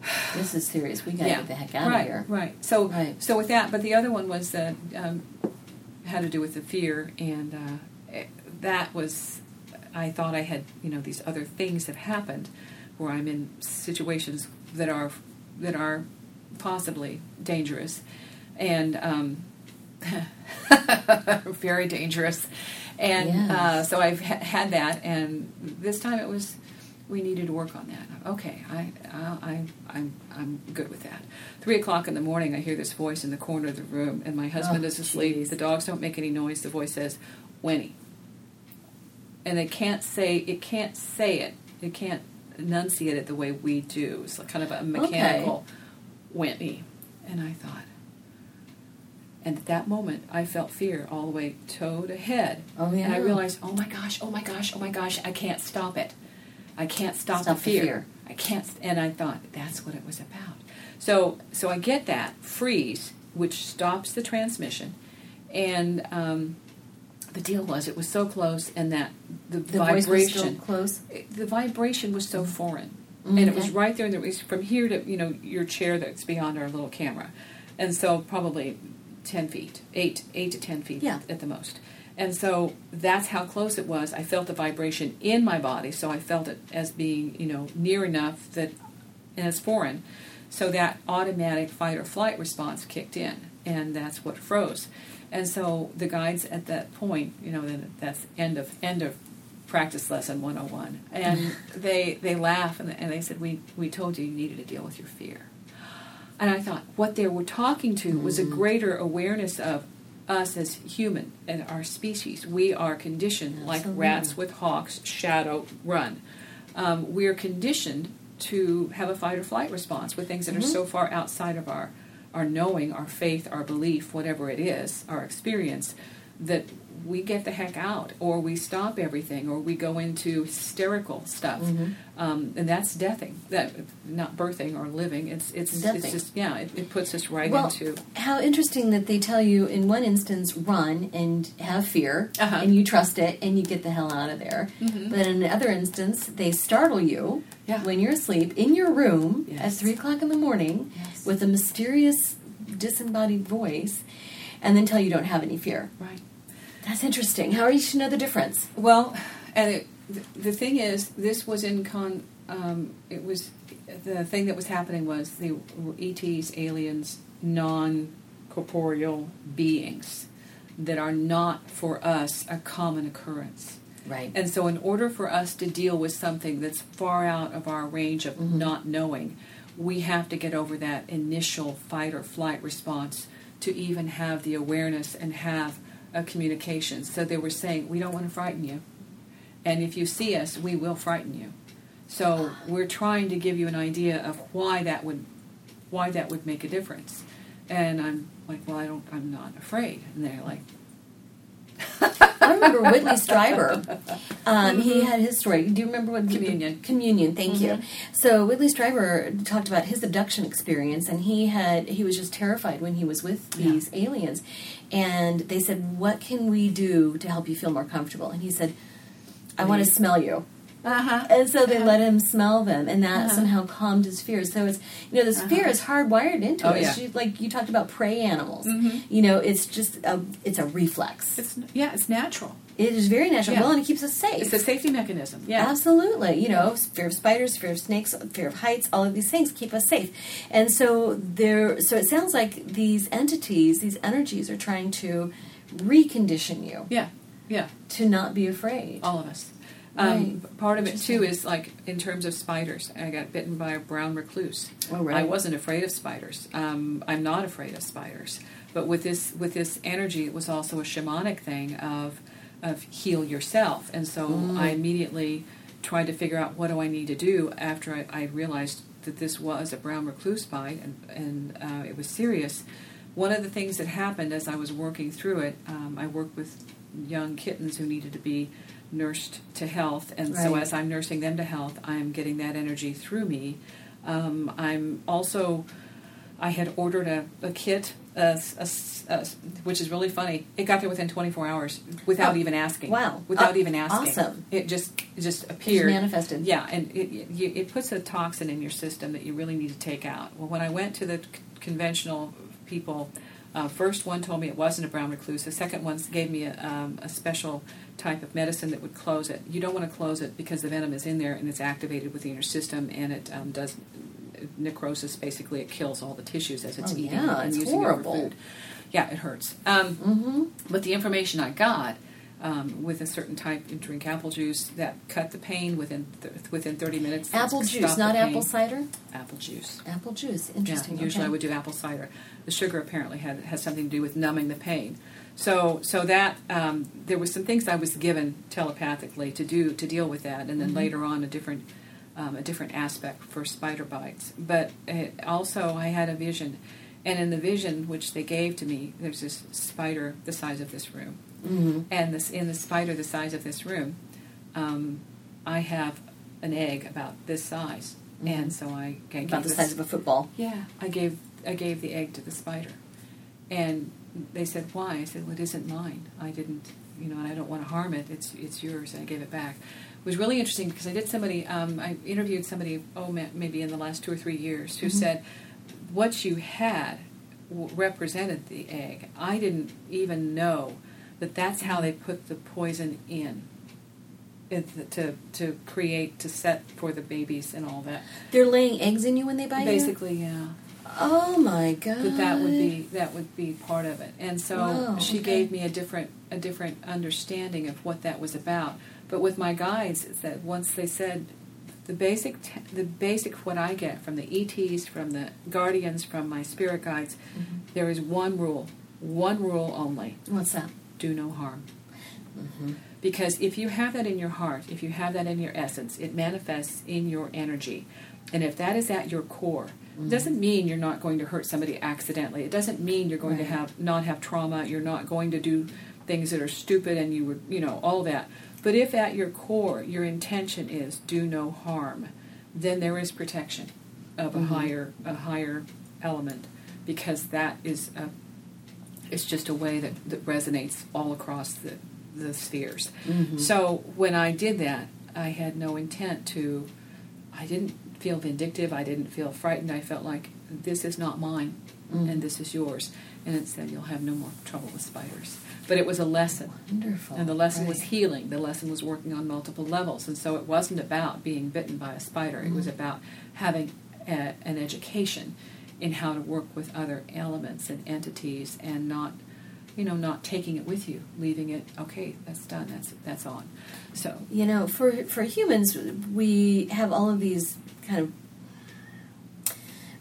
<sighs> This is serious. We gotta get the heck out right, of here. Right. So Right. so with that, but the other one was uh, um, had to do with the fear, and uh, it- that was I thought I had you know these other things have happened where I'm in situations that are that are possibly dangerous, and um, <laughs> very dangerous, and Yes. uh, so I've ha- had that, and this time it was we needed to work on that. Okay, I, I, I, I'm, I'm good with that. Three o'clock in the morning, I hear this voice in the corner of the room, and my husband Oh, is asleep. jeez. The dogs don't make any noise. The voice says, "Winnie," and it can't say it can't say it. It can't enunciate it the way we do. It's kind of a mechanical Winnie, and I thought. And at that moment, I felt fear all the way toe to head. Oh, And I realized, oh my gosh, oh my gosh, oh my gosh, I can't stop it. I can't stop, Stop the, the fear. fear. I can't. And I thought that's what it was about. So, so I get that freeze, which stops the transmission, and um, the deal was it was so close, and that the, The vibration, close. it- the vibration was so foreign, And it was right there. And it was from here to you know your chair that's beyond our little camera, and so probably ten feet, eight eight to ten feet Yeah. at the most. And so that's how close it was. I felt the vibration in my body, so I felt it as being you know near enough that, and it's foreign, so that automatic fight or flight response kicked in, and that's what froze. And so the guides at that point, you know, that's end of end of practice lesson 101 and <laughs> they they laugh and, and they said we we told you you needed to deal with your fear And I thought what they were talking to was a Mm-hmm. greater awareness of us as human and our species. We are conditioned like rats with hawks, shadow, run. Um, we are conditioned to have a fight or flight response with things that Mm-hmm. are so far outside of our our knowing, our faith, our belief, whatever it is, our experience, that we get the heck out, or we stop everything, or we go into hysterical stuff, Mm-hmm. um, and that's deathing. That not birthing or living. It's it's Deathing. it's just yeah. It, it puts us right Well, into how interesting that they tell you in one instance run and have fear, Uh-huh. and you trust it, and you get the hell out of there. But in another instance, they startle you Yeah. when you're asleep in your room at three o'clock in the morning Yes. with a mysterious disembodied voice, and then tell you don't have any fear. right. That's interesting. How are you to know the difference? Well, and it, the, the thing is, this was in con. Um, it was the thing that was happening was they were ETs, aliens, non-corporeal beings that are not for us a common occurrence. Right. And so, in order for us to deal with something that's far out of our range of not knowing, we have to get over that initial fight or flight response to even have the awareness and have a communication. So, they were saying, We don't want to frighten you. And if you see us, we will frighten you. So, we're trying to give you an idea of why that would why that would make a difference. And I'm like, well, I don't, I'm not afraid. And they're like, <laughs> I remember Whitley Strieber. Um, He had his story. Do you remember what Communion. Communion. Thank you. So Whitley Strieber talked about his abduction experience, and he had he was just terrified when he was with these aliens, and they said, "What can we do to help you feel more comfortable?" And he said, "I want to smell you." Uh-huh. And so they uh-huh. let him smell them, and that uh-huh. somehow calmed his fears. So it's you know this fear uh-huh. is hardwired into Oh, it. It's yeah. ju- like you talked about prey animals. Mm-hmm. You know, it's just a it's a reflex. It's, yeah, it's natural. It is very natural. Yeah. Well, and it keeps us safe. It's a safety mechanism. Yeah. Absolutely. You know, fear of spiders, fear of snakes, fear of heights, all of these things keep us safe. And so there so it sounds like these entities, these energies are trying to recondition you Yeah. Yeah. to not be afraid. All of us. Um, Right. Part of it too is like in terms of spiders. I got bitten by a brown recluse. Oh, right. I wasn't afraid of spiders. Um, I'm not afraid of spiders. But with this with this energy, it was also a shamanic thing of of heal yourself. And so Mm. I immediately tried to figure out what do I need to do after I, I realized that this was a brown recluse bite and and uh, it was serious. One of the things that happened as I was working through it, um, I worked with young kittens who needed to be nursed to health, and so as I'm nursing them to health, I'm getting that energy through me. Um, I'm also, I had ordered a, a kit, a, a- a- which is really funny. It got there within 24 hours without Oh, even asking. wow. Without Uh, even asking. awesome. It just it just appeared. manifested. Yeah, and it, it, it puts a toxin in your system that you really need to take out. Well, when I went to the conventional people, uh, first one told me it wasn't a brown recluse. The second one gave me a, um, a special type of medicine that would close it. You don't want to close it because the venom is in there and it's activated within your system and it um, does necrosis. Basically, it kills all the tissues as it's Oh, eating yeah, and it's using horrible. food. Yeah, it hurts. Um, But the information I got um, with a certain type, you drink apple juice that cut the pain within th- within 30 minutes. Apple juice, not apple cider? Apple juice. Apple juice. Yeah, Interesting. usually okay. I would do apple cider. The sugar apparently had has something to do with numbing the pain. So so that um, there was some things I was given telepathically to do to deal with that, and then Mm-hmm. later on a different um, a different aspect for spider bites. But it, also I had a vision, and in the vision which they gave to me, there's this spider the size of this room, Mm-hmm. and this in the spider the size of this room, um, I have an egg about this size, and so I gave Mm-hmm. About the size of a football. yeah, I gave I gave the egg to the spider, and they said why? I said well, it isn't mine. I didn't, you know, and I don't want to harm it. It's it's yours, and I gave it back. It was really interesting because I did somebody. Um, I interviewed somebody. Oh, ma- maybe in the last two or three years, who said what you had w- represented the egg. I didn't even know that that's how they put the poison in. To to create to set for the babies and all that. They're laying eggs in you when they bite you? Basically, yeah. Oh my god. that that would be that would be part of it. And so Wow, she okay. gave me a different a different understanding of what that was about. But with my guides, is that once they said the basic t- the basic what I get from the ETs, from the guardians, from my spirit guides, Mm-hmm. there is one rule, one rule only: What's that? do no harm. Mm-hmm. Because if you have that in your heart, if you have that in your essence, it manifests in your energy. And if that is at your core. It doesn't mean you're not going to hurt somebody accidentally. It doesn't mean you're going Right. to have not have trauma. You're not going to do things that are stupid and you would, you know, all that. But if at your core your intention is do no harm, then there is protection of a mm-hmm. higher a higher element because that is a it's just a way that, that resonates all across the, the spheres. Mm-hmm. So when I did that, I had no intent to, I didn't feel vindictive, I didn't feel frightened. I felt like this is not mine mm. and this is yours. And it said, you'll have no more trouble with spiders. But it was a lesson. Wonderful. And the lesson was healing. The lesson was working on multiple levels. And so it wasn't about being bitten by a spider. It was mm. about having a, an education in how to work with other elements and entities and not, you know, not taking it with you, leaving it, okay, that's done, that's, that's on. So, You know, for for humans, we have all of these kind of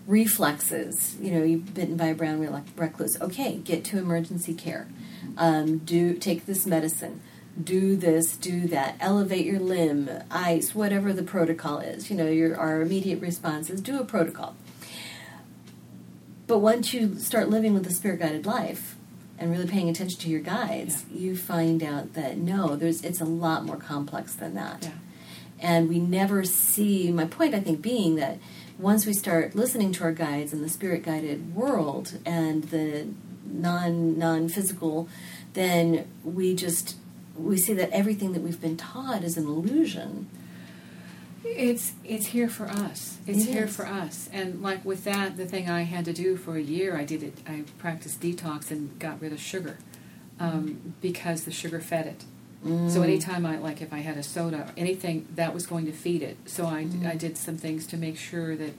reflexes. You know, you've bitten by a brown recluse. Okay, get to emergency care. Um, do take this medicine. Do this. Do that. Elevate your limb. Ice. Whatever the protocol is. You know, your our immediate responses. Do a protocol. But once you start living with a spirit guided life and really paying attention to your guides, you find out that no, there's it's a lot more complex than that. yeah. And we never see my point I think being that once we start listening to our guides in the spirit guided world and the non non physical, then we just we see that everything that we've been taught is an illusion. It's it's here for us. It's It here for us. And like with that, the thing I had to do for a year, I did it. I practiced detox and got rid of sugar um, because the sugar fed it. So mm. anytime I like, if I had a soda or anything, that was going to feed it. So I, I mm. did some things to make sure that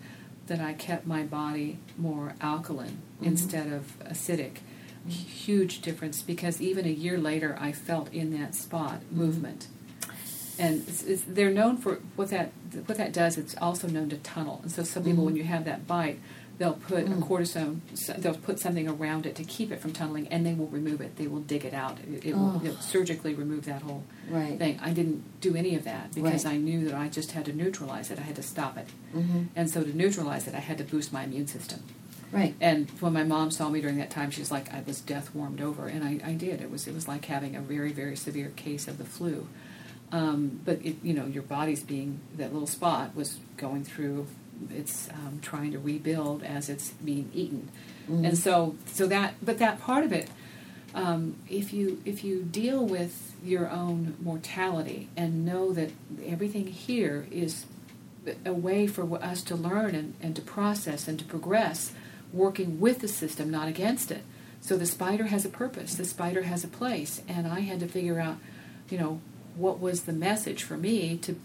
that I kept my body more alkaline mm-hmm. instead of acidic. Huge difference because even a year later, I felt in that spot mm-hmm. movement and it's, it's, they're known for what that what that does. It's also known to tunnel, and so some people, when mm-hmm. you have that bite, they'll put a cortisone, they'll put something around it to keep it from tunneling, and they will remove it. They will dig it out. It, it will Oh. they'll surgically remove that whole Right. thing. I didn't do any of that because Right. I knew that I just had to neutralize it. I had to stop it, Mm-hmm. and so to neutralize it, I had to boost my immune system. Right. And when my mom saw me during that time, she's like, I was death warmed over, and I, I did. It was it was like having a very very severe case of the flu. Um, but it, you know, your body's being that little spot was going through. It's um, trying to rebuild as it's being eaten, and so so that but that part of it, um, if you if you deal with your own mortality and know that everything here is a way for us to learn and, and to process and to progress, working with the system, not against it. So the spider has a purpose, the spider has a place, and I had to figure out, you know, what was the message for me to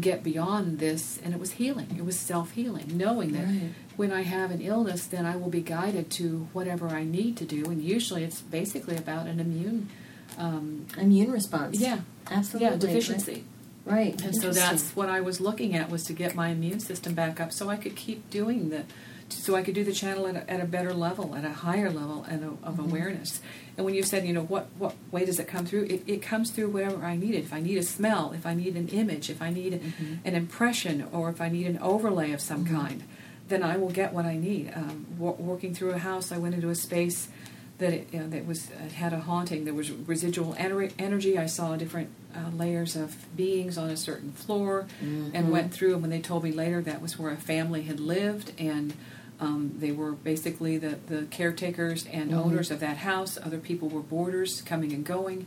get beyond this, and it was healing. It was self healing, knowing that Right. when I have an illness, then I will be guided to whatever I need to do, and usually it's basically about an immune, um, Immune response. yeah, Absolutely. yeah, deficiency. Right. And so that's what I was looking at was to get my immune system back up, so I could keep doing the, so I could do the channel at a, at a better level, at a higher level and of, of awareness. And when you said, you know, what what way does it come through? It, it comes through whatever I need. it. If I need a smell, if I need an image, if I need an impression, or if I need an overlay of some kind, then I will get what I need. Um, wo- working through a house, I went into a space that it, you know, that was it had a haunting. There was residual ener- energy. I saw different uh, layers of beings on a certain floor, and went through. And when they told me later, that was where a family had lived, and um, they were basically the the caretakers and owners of that house. Other people were boarders coming and going.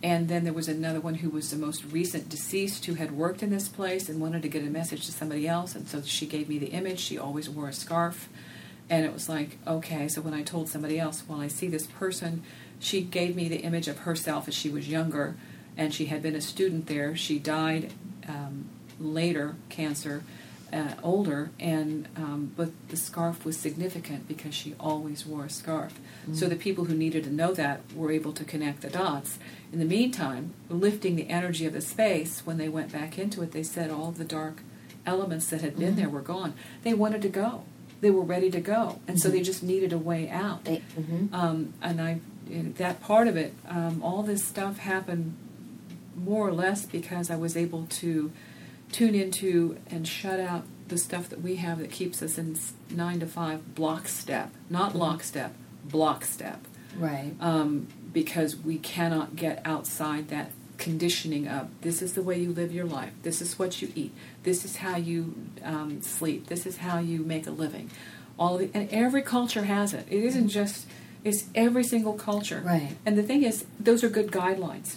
And then there was another one who was the most recent deceased who had worked in this place and wanted to get a message to somebody else. And so she gave me the image. She always wore a scarf. And it was like, okay, so when I told somebody else, well, I see this person, she gave me the image of herself as she was younger, and she had been a student there. She died um, later, cancer, uh, older, and um, but the scarf was significant because she always wore a scarf. So the people who needed to know that were able to connect the dots. In the meantime, lifting the energy of the space, when they went back into it, they said all the dark elements that had been there were gone. They wanted to go. They were ready to go, and so they just needed a way out. They- mhm. Um, and I, that part of it, um, all this stuff happened more or less because I was able to tune into and shut out the stuff that we have that keeps us in nine to five block step, not lockstep, block step. Right. um, because we cannot get outside that conditioning of this is the way you live your life, this is what you eat, this is how you um, sleep, this is how you make a living. All of the, and every culture has it. It isn't just it's every single culture. Right. And the thing is, those are good guidelines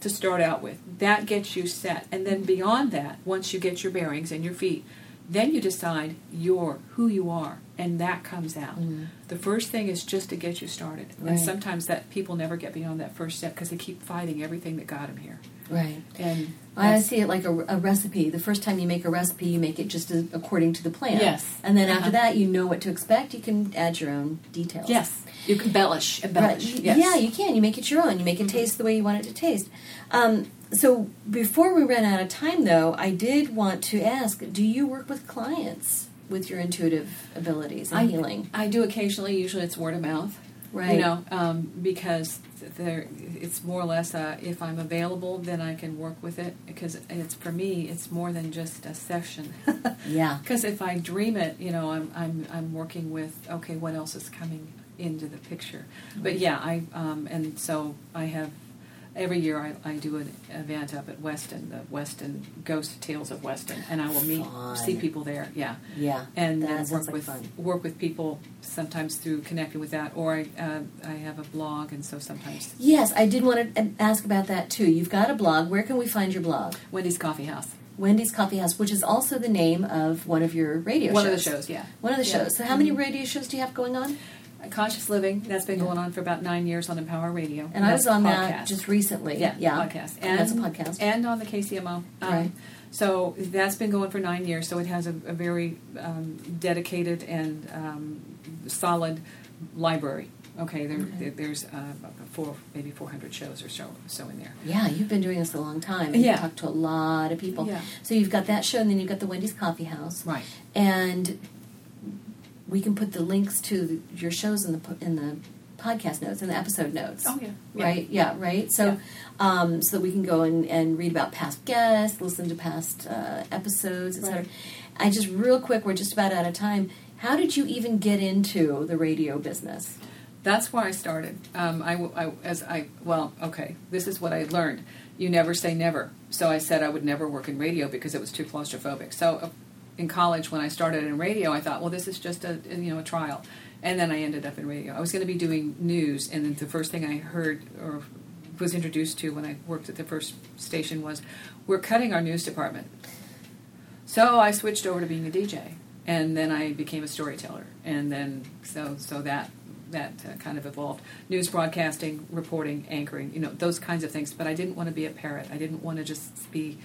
to start out with. That gets you set, and then beyond that, once you get your bearings and your feet, then you decide your who you are, and that comes out. The first thing is just to get you started, Right. and sometimes that people never get beyond that first step because they keep fighting everything that got them here. Right. And I see it like a, a recipe. The first time you make a recipe, you make it just as, according to the plan. Yes. And then after Uh-huh. that, you know what to expect. You can add your own details. yes, you can embellish, embellish. Y- Yes. Yeah, you can. You make it your own. You make it taste the way you want it to taste. Um, so before we ran out of time, though, I did want to ask: Do you work with clients with your intuitive abilities and I, healing? I do occasionally. Usually, it's word of mouth. Right. You know, um, because there, it's more or less uh, if I'm available, then I can work with it. Because it's for me, it's more than just a session. <laughs> <laughs> Yeah. Because if I dream it, you know, I'm I'm I'm working with okay, what else is coming into the picture? But yeah, I um, and so I have every year I, I do an event up at Weston, the Weston Ghost Tales of Weston, and I will meet Fun. see people there. Yeah, Yeah. and then work like with fun. work with people sometimes through connecting with that, or I uh, I have a blog, and so sometimes Yes, I did want to ask about that too. You've got a blog. Where can we find your blog? Wendy's Coffee House. Wendy's Coffee House, which is also the name of one of your radio One of shows. the shows, yeah. One of the Yeah. shows. So, how many radio shows do you have going on? Conscious Living that's been Yeah. going on for about nine years on Empower Radio, And I was on a that just recently. Yeah, yeah, podcast. And, that's a podcast. And on the KCMO. Um, Right. So that's been going for nine years. So it has a, a very um, dedicated and um, solid library. Okay, there, there- there's uh, four, maybe 400 shows or so, so in there. yeah, you've been doing this a long time. and You've Yeah. talked to a lot of people. Yeah. So you've got that show, and then you've got the Wendy's Coffee House. Right. And we can put the links to your shows in the in the podcast notes and the episode notes. Oh, yeah. Yeah. Right. Yeah. Right. So, Yeah. um, so that we can go and, and read about past guests, listen to past uh, episodes, etc. Right. I just real quick, we're just about out of time. How did you even get into the radio business? That's where I started. Um, I, I- as I well, okay. This is what I learned. You never say never. So I said I would never work in radio because it was too claustrophobic. So uh, in college, when I started in radio, I thought, well, this is just a you know a trial, and then I ended up in radio. I was going to be doing news, and then the first thing I heard or was introduced to when I worked at the first station was, we're cutting our news department. So I switched over to being a DJ, and then I became a storyteller, and then so so that that uh, kind of evolved. News broadcasting, reporting, anchoring, you know, those kinds of things. But I didn't want to be a parrot. I didn't want to just be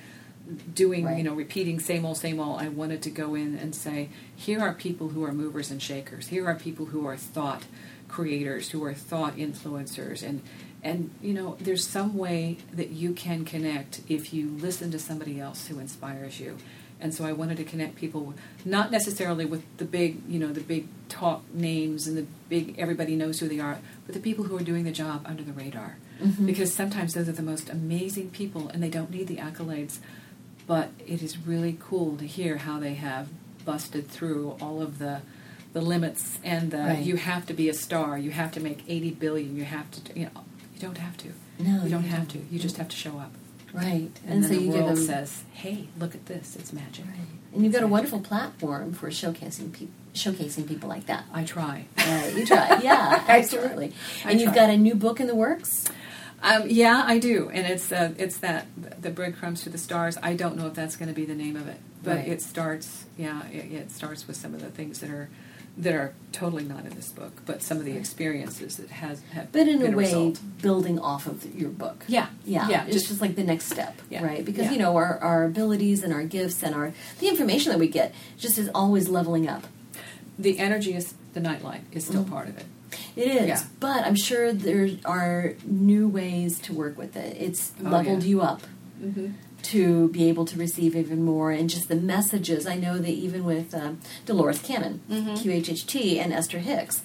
doing, Right. you know, repeating same old, same old. I wanted to go in and say, here are people who are movers and shakers. Here are people who are thought creators, who are thought influencers, and and you know, there's some way that you can connect if you listen to somebody else who inspires you. And so I wanted to connect people, not necessarily with the big, you know, the big talk names and the big everybody knows who they are, but the people who are doing the job under the radar. Mm-hmm. Because sometimes those are the most amazing people, and they don't need the accolades. But it is really cool to hear how they have busted through all of the the limits and the Right. you have to be a star, you have to make eighty billion, you have to, you know, you don't have to. No, you don't you have don't. to. You just have to show up. Right. And, so then you the give world them says, "Hey, look at this! It's magic." Right. And you've got a wonderful platform for showcasing people, showcasing people like that. I try. Right, you try, yeah, <laughs> absolutely. I And you've got a new book in the works. Um, yeah, I do, and it's uh, it's that the breadcrumbs to the stars. I don't know if that's going to be the name of it, but Right. it starts. Yeah, it, it starts with some of the things that are that are totally not in this book, but some of the experiences that has have. But in been a way, result. building off of your book. Yeah, Yeah, yeah, It's just- just, like the next step, Yeah, right? Because yeah. you know our, our abilities and our gifts and our the information that we get just is always leveling up. the energy is the nightlight is still part of it. It is, Yeah. but I'm sure there are new ways to work with it. It's Oh, leveled yeah. you up to be able to receive even more and just the messages. I know that even with um, Dolores Cannon, QHHT, and Esther Hicks,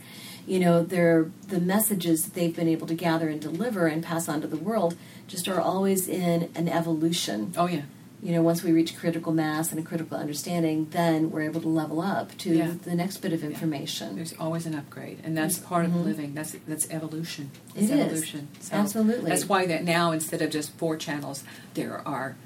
you know, they're, the messages that they've been able to gather and deliver and pass on to the world just are always in an evolution. Oh yeah. You know, once we reach critical mass and a critical understanding, then we're able to level up to Yeah. the next bit of information. There's always an upgrade, and that's part of living. That's that's evolution. It It's is. evolution. Absolutely. That's why that now instead of just four channels, there are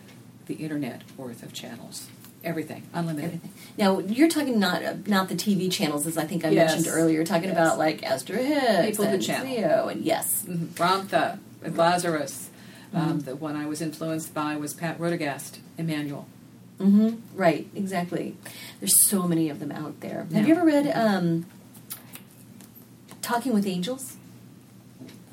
the internet worth of channels. Everything unlimited. Everything. Now you're talking not uh, not the TV channels, as I think I Yes. mentioned earlier. You're talking Yes. about like Esther Hicks People who and channel. Theo, and yes, Mhm. Ramtha, Lazarus. Mm-hmm. Um, the one I was influenced by was Pat Rodegast, Emmanuel. hmm right, exactly. There's so many of them out there. Have you ever read um, Talking with Angels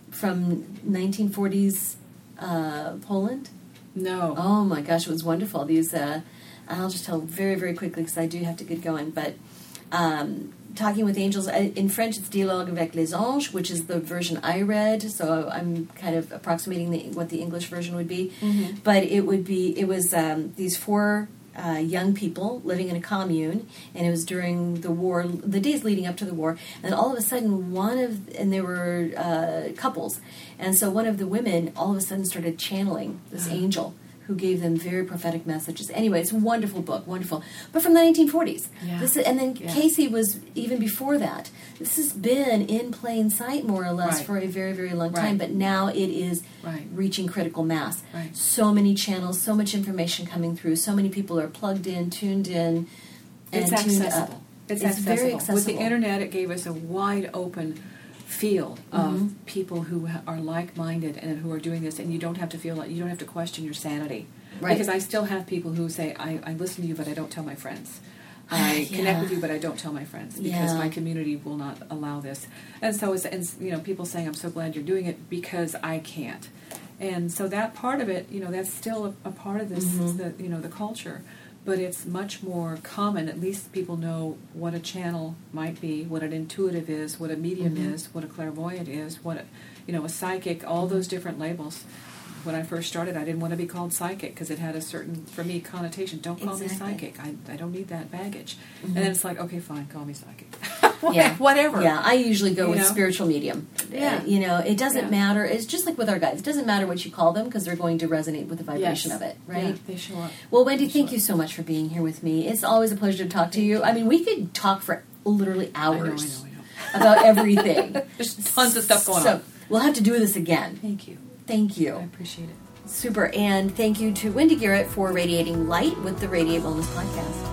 from 1940s uh, Poland? No. Oh my gosh, it was wonderful. These, uh, I'll just tell very, very quickly because I do have to get going. But um, Talking with Angels, uh, in French it's Dialogue avec les anges, which is the version I read. So I'm kind of approximating the, what the English version would be. But it would be, it was um, these four uh, young people living in a commune, and it was during the war, the days leading up to the war, and all of a sudden, one of, and there were uh, couples, and so one of the women all of a sudden started channeling this angel who gave them very prophetic messages. Anyway, it's a wonderful book, wonderful, but from the 1940s. Yeah. This, and then Yeah. Cayce was even before that. This has been in plain sight more or less Right. for a very, very long time, Right. but now it is Right. reaching critical mass. Right. So many channels, so much information coming through, so many people are plugged in, tuned in, and it's tuned accessible. up. It's, It's accessible. very With the internet, it gave us a wide open field of Mm-hmm. people who are like-minded and who are doing this, and you don't have to feel like you don't have to question your sanity. Right. Because I still have people who say, I, "I listen to you, but I don't tell my friends." I Yeah. connect with you, but I don't tell my friends because Yeah. my community will not allow this. And so, it's, and you know, people saying, "I'm so glad you're doing it because I can't." And so that part of it, you know, that's still a, a part of this, Mm-hmm. the, you know, the culture. But it's much more common. At least people know what a channel might be, what an intuitive is, what a medium Mm-hmm. is, what a clairvoyant is, what a, you know, a psychic. All those different labels. When I first started, I didn't want to be called psychic because it had a certain, for me, connotation. Don't call Exactly. me psychic. I, I don't need that baggage. And then it's like, okay, fine, call me psychic. <laughs> <laughs> Yeah. Whatever. Yeah, I usually go You with know? spiritual medium. Yeah. Uh, you know, it doesn't Yeah. matter. It's just like with our guides. It doesn't matter what you call them because they're going to resonate with the vibration Yes. of it, right? Yeah, they show up. Well, Wendy, thank you so much for being here with me. It's always a pleasure to talk to you. I mean, we could talk for literally I know, I know, hours I know. about everything. <laughs> There's tons of stuff going so, on. We'll have to do this again. Thank you. Thank you. I appreciate it. Super. And thank you to Wendy Garrett for radiating light with the Radiate Wellness Podcast.